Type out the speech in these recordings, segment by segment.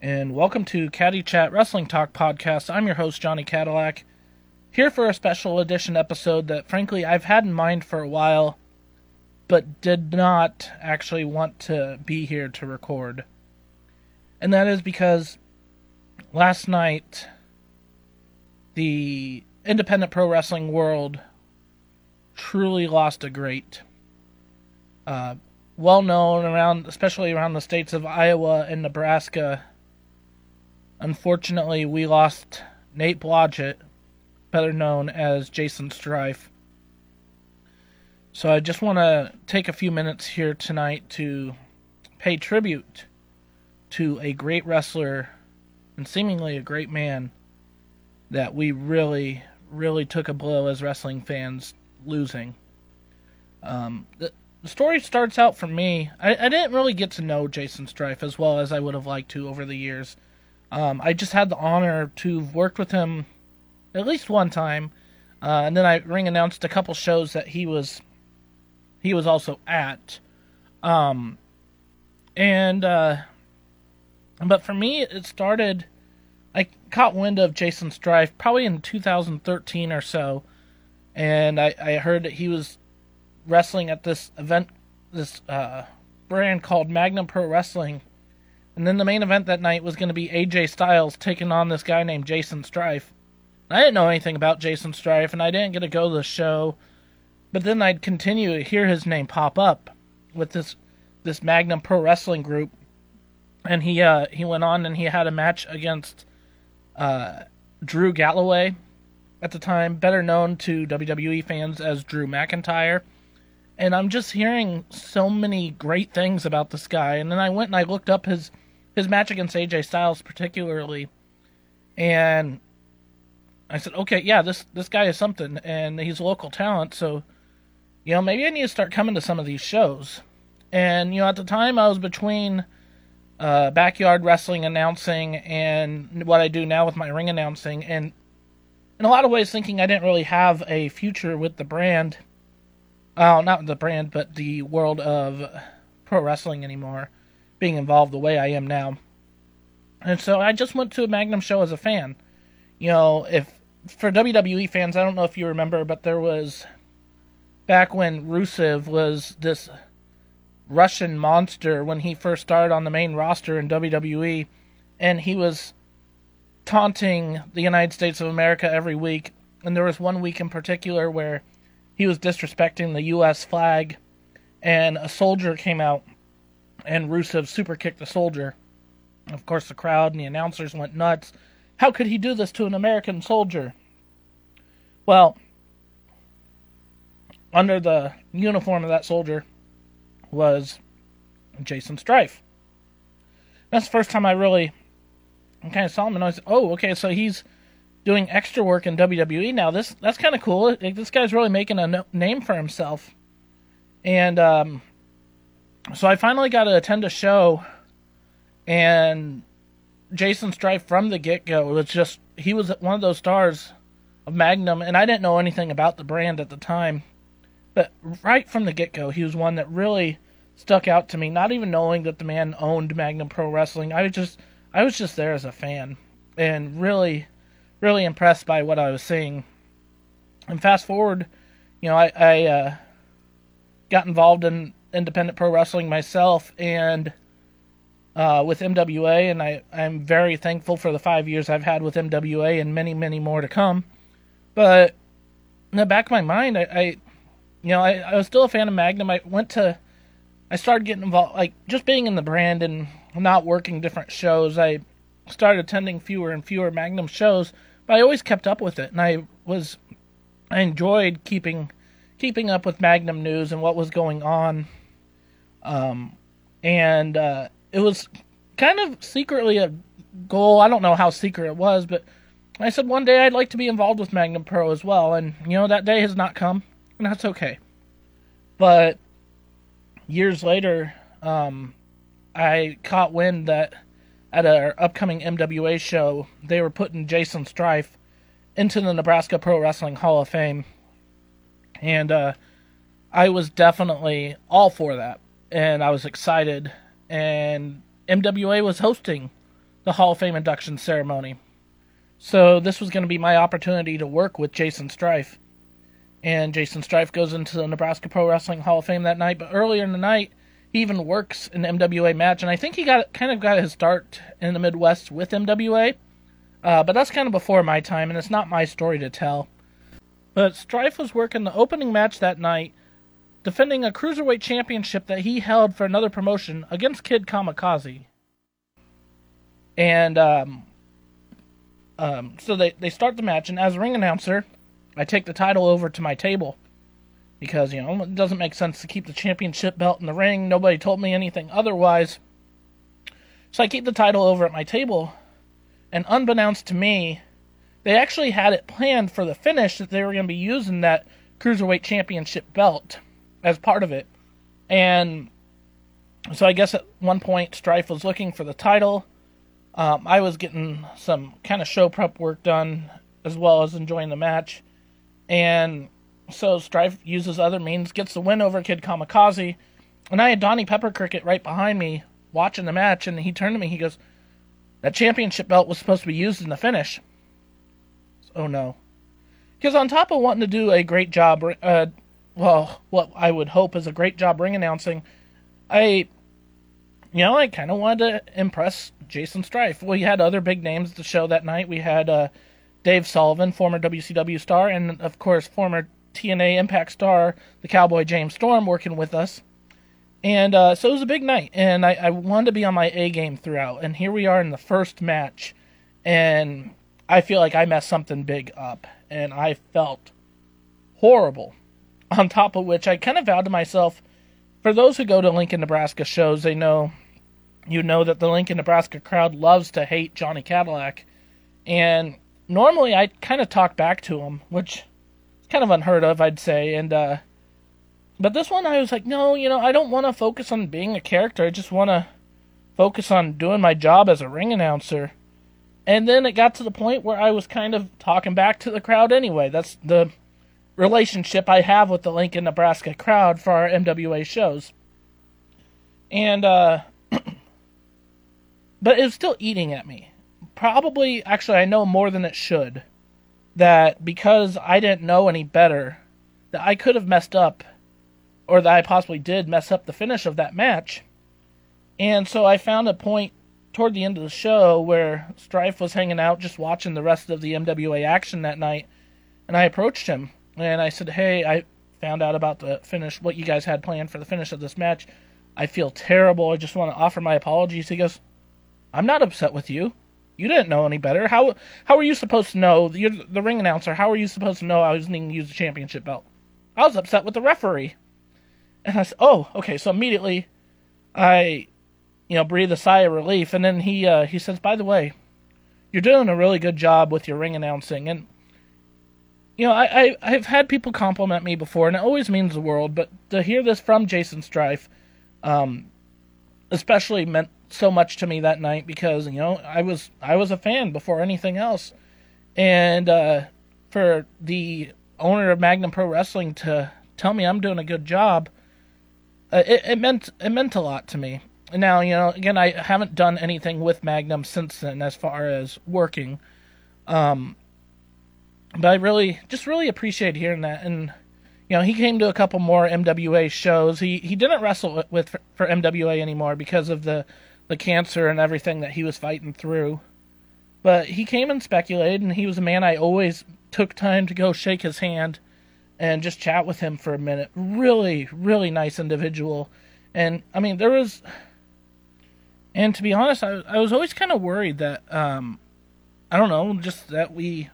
and welcome to Caddy Chat Wrestling Talk Podcast. I'm your host, Johnny Cadillac, here for a special edition episode that, frankly, I've had in mind for a while, but did not actually want to be here to record. And that is because last night, the independent pro wrestling world truly lost a great. Uh, well known around, especially around the states of Iowa and Nebraska. Unfortunately, we lost Nate Blodgett, better known as Jaysin Strife. So I just want to take a few minutes here tonight to pay tribute to a great wrestler and seemingly a great man that we really, really took a blow as wrestling fans losing. Um, the, the story starts out for me. I, I didn't really get to know Jaysin Strife as well as I would have liked to over the years. Um, I just had the honor to have worked with him at least one time, uh, and then I ring announced a couple shows that he was he was also at. Um, and uh, but for me, it started. I caught wind of Jaysin Strife probably in 2013 or so, and I, I heard that he was wrestling at this event, this uh, brand called Magnum Pro Wrestling. And then the main event that night was going to be AJ Styles taking on this guy named Jaysin Strife. I didn't know anything about Jaysin Strife, and I didn't get to go to the show. But then I'd continue to hear his name pop up with this this Magnum Pro Wrestling group, and he uh, he went on and he had a match against uh, Drew Galloway, at the time, better known to WWE fans as Drew McIntyre and I'm just hearing so many great things about this guy. And then I went and I looked up his his match against AJ Styles particularly, and I said, okay, yeah, this this guy is something, and he's local talent, so you know maybe I need to start coming to some of these shows. And you know at the time I was between uh, backyard wrestling announcing and what I do now with my ring announcing, and in a lot of ways thinking I didn't really have a future with the brand oh, not the brand, but the world of pro wrestling anymore, being involved the way I am now. And so I just went to a Magnum show as a fan. You know, if for WWE fans, I don't know if you remember, but there was back when Rusev was this Russian monster when he first started on the main roster in WWE, and he was taunting the United States of America every week. And there was one week in particular where he was disrespecting the U.S. flag, and a soldier came out, and Rusev super kicked the soldier. Of course, the crowd and the announcers went nuts. How could he do this to an American soldier? Well, under the uniform of that soldier was Jaysin Strife. That's the first time I really kind of saw him, and I was, oh, okay, so he's doing extra work in WWE now. This that's kind of cool. This guy's really making a no- name for himself. And um, so I finally got to attend a show, and Jaysin Strife from the get go was just he was one of those stars of Magnum, and I didn't know anything about the brand at the time, but right from the get go, he was one that really stuck out to me. Not even knowing that the man owned Magnum Pro Wrestling, I was just I was just there as a fan, and really really impressed by what I was seeing. And fast forward, you know, I, I uh, got involved in independent pro wrestling myself and uh, with MWA, and I, I'm very thankful for the five years I've had with MWA and many, many more to come. But in the back of my mind, I, I you know, I, I was still a fan of Magnum. I went to, I started getting involved, like just being in the brand and not working different shows. I started attending fewer and fewer Magnum shows but I always kept up with it, and I was I enjoyed keeping keeping up with Magnum news and what was going on. Um, and uh, it was kind of secretly a goal. I don't know how secret it was, but I said one day I'd like to be involved with Magnum Pro as well. And you know that day has not come, and that's okay. But years later, um, I caught wind that at our upcoming MWA show, they were putting Jaysin Strife into the Nebraska Pro Wrestling Hall of Fame. And uh, I was definitely all for that. And I was excited. And MWA was hosting the Hall of Fame induction ceremony. So this was going to be my opportunity to work with Jaysin Strife. And Jaysin Strife goes into the Nebraska Pro Wrestling Hall of Fame that night. But earlier in the night, he even works an MWA match, and I think he got kind of got his start in the Midwest with MWA. Uh, but that's kind of before my time, and it's not my story to tell. But Strife was working the opening match that night, defending a cruiserweight championship that he held for another promotion against Kid Kamikaze. And um, um, so they, they start the match, and as a ring announcer, I take the title over to my table because, you know, it doesn't make sense to keep the championship belt in the ring. Nobody told me anything otherwise. So I keep the title over at my table, and unbeknownst to me, they actually had it planned for the finish that they were going to be using that Cruiserweight Championship belt as part of it. And so I guess at one point, Strife was looking for the title. Um, I was getting some kind of show prep work done as well as enjoying the match. And so Strife uses other means, gets the win over Kid Kamikaze. And I had Donnie Pepper Cricket right behind me watching the match, and he turned to me. He goes, That championship belt was supposed to be used in the finish. Oh no. Because on top of wanting to do a great job, uh, well, what I would hope is a great job ring announcing, I, you know, I kind of wanted to impress Jaysin Strife. We had other big names at the show that night. We had uh, Dave Sullivan, former WCW star, and of course, former TNA Impact star, the Cowboy James Storm, working with us. And uh, so it was a big night, and I, I wanted to be on my A game throughout. And here we are in the first match, and I feel like I messed something big up, and I felt horrible. On top of which, I kind of vowed to myself for those who go to Lincoln, Nebraska shows, they know you know that the Lincoln, Nebraska crowd loves to hate Johnny Cadillac. And normally I kind of talk back to him, which is kind of unheard of, I'd say. And, uh, but this one I was like, no, you know, I don't want to focus on being a character. I just want to focus on doing my job as a ring announcer. And then it got to the point where I was kind of talking back to the crowd anyway. That's the relationship I have with the Lincoln, Nebraska crowd for our MWA shows. And, uh, but it was still eating at me. Probably, actually, I know more than it should. That because I didn't know any better, that I could have messed up, or that I possibly did mess up the finish of that match. And so I found a point toward the end of the show where Strife was hanging out just watching the rest of the MWA action that night, and I approached him and I said, "Hey, I found out about the finish, what you guys had planned for the finish of this match. I feel terrible. I just want to offer my apologies." He goes, I'm not upset with you. You didn't know any better. How how are you supposed to know? You're the ring announcer. How are you supposed to know I was going to use the championship belt? I was upset with the referee. And I said, "Oh, okay." So immediately, I, you know, breathe a sigh of relief. And then he uh, he says, "By the way, you're doing a really good job with your ring announcing." And you know, I, I I've had people compliment me before, and it always means the world. But to hear this from Jaysin Strife, um, especially meant so much to me that night because you know I was I was a fan before anything else, and uh, for the owner of Magnum Pro Wrestling to tell me I'm doing a good job, uh, it, it meant it meant a lot to me. Now you know again I haven't done anything with Magnum since then as far as working, um, but I really just really appreciate hearing that and you know, he came to a couple more MWA shows. He he didn't wrestle with for, for MWA anymore because of the the cancer and everything that he was fighting through. But he came and speculated, and he was a man I always took time to go shake his hand and just chat with him for a minute. Really, really nice individual. And I mean, there was, and to be honest, I, I was always kind of worried that, um, I don't know, just that we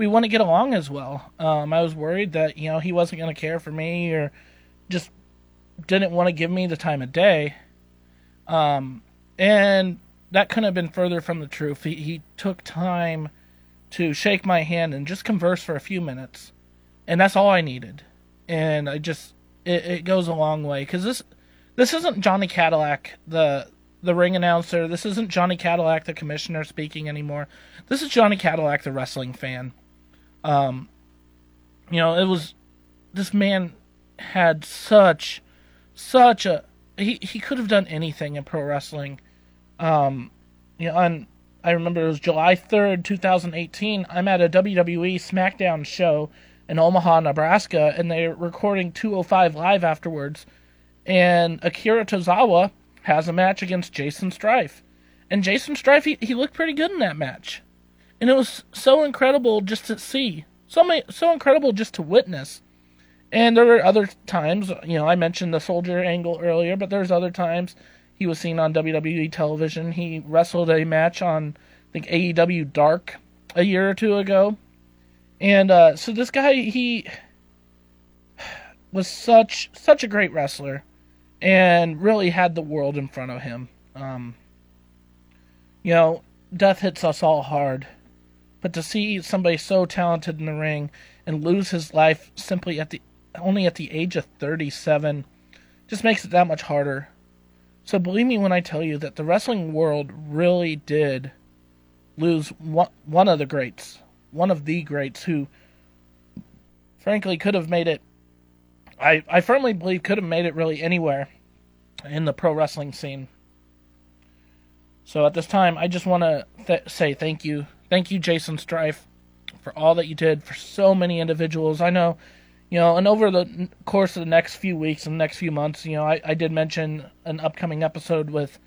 we wouldn't get along as well. Um, I was worried that you know he wasn't going to care for me or just didn't want to give me the time of day. Um, and that couldn't have been further from the truth. He, he took time to shake my hand and just converse for a few minutes, and that's all I needed. And I just it, it goes a long way because this this isn't Johnny Cadillac the the ring announcer. This isn't Johnny Cadillac the commissioner speaking anymore. This is Johnny Cadillac the wrestling fan. Um, you know, it was this man had such such a he he could have done anything in pro wrestling. Um, you know, and I remember it was July 3rd, 2018. I'm at a WWE SmackDown show in Omaha, Nebraska, and they're recording 205 live afterwards. And Akira Tozawa has a match against Jaysin Strife. And Jaysin Strife, he, he looked pretty good in that match. And it was so incredible just to see. So, many, so incredible just to witness. And there were other times, you know, I mentioned the soldier angle earlier, but there's other times he was seen on WWE television. He wrestled a match on, I think, AEW Dark a year or two ago. And uh, so this guy, he was such such a great wrestler, and really had the world in front of him. Um, you know, death hits us all hard, but to see somebody so talented in the ring and lose his life simply at the only at the age of 37 just makes it that much harder. So believe me when I tell you that the wrestling world really did lose one, one of the greats one of the greats who, frankly, could have made it. I, I firmly believe could have made it really anywhere in the pro wrestling scene. So at this time, I just want to th- say thank you. Thank you, Jaysin Strife, for all that you did for so many individuals. I know, you know, and over the course of the next few weeks and next few months, you know, I, I did mention an upcoming episode with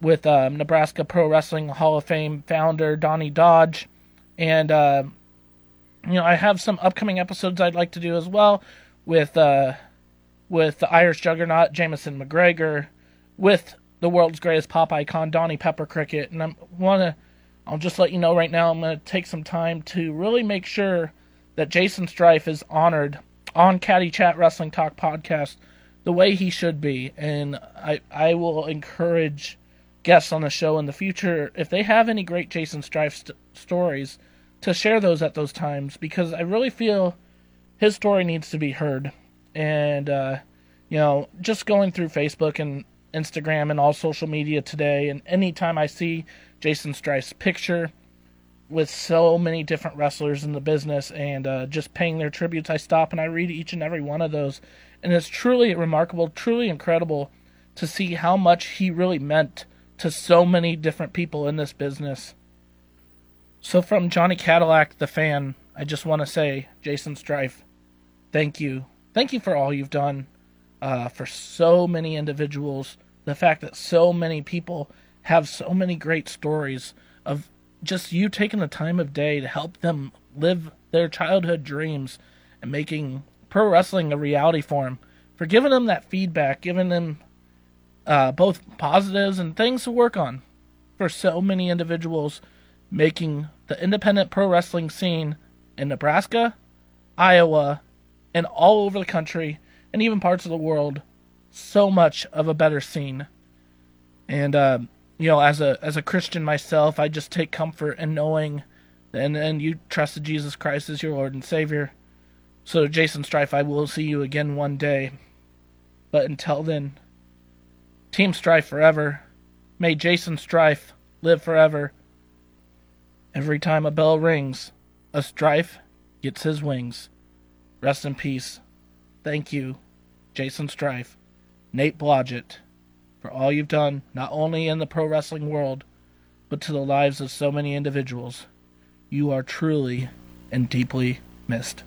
with um, Nebraska Pro Wrestling Hall of Fame founder Donnie Dodge and uh, you know I have some upcoming episodes I'd like to do as well with uh, with the Irish Juggernaut Jameson McGregor, with the world's greatest pop icon Donnie Pepper Cricket, and I want to I'll just let you know right now I'm going to take some time to really make sure that Jaysin Strife is honored on Caddy Chat Wrestling Talk podcast the way he should be, and I I will encourage guests on the show in the future if they have any great Jaysin Strife st- stories to share those at those times because I really feel his story needs to be heard. And, uh, you know, just going through Facebook and Instagram and all social media today, and anytime I see Jaysin Strife's picture with so many different wrestlers in the business and uh, just paying their tributes, I stop and I read each and every one of those. And it's truly remarkable, truly incredible to see how much he really meant to so many different people in this business. So, from Johnny Cadillac, the fan, I just want to say, Jaysin Strife, thank you. Thank you for all you've done uh, for so many individuals. The fact that so many people have so many great stories of just you taking the time of day to help them live their childhood dreams and making pro wrestling a reality for them. For giving them that feedback, giving them uh, both positives and things to work on for so many individuals making the independent pro wrestling scene in Nebraska, Iowa, and all over the country, and even parts of the world, so much of a better scene. And uh, you know, as a as a Christian myself, I just take comfort in knowing, and and you trusted Jesus Christ as your Lord and Savior. So, Jaysin Strife, I will see you again one day. But until then, Team Strife forever. May Jaysin Strife live forever. Every time a bell rings, a strife gets his wings. Rest in peace. Thank you, Jaysin Strife, Nate Blodgett, for all you've done, not only in the pro wrestling world, but to the lives of so many individuals. You are truly and deeply missed.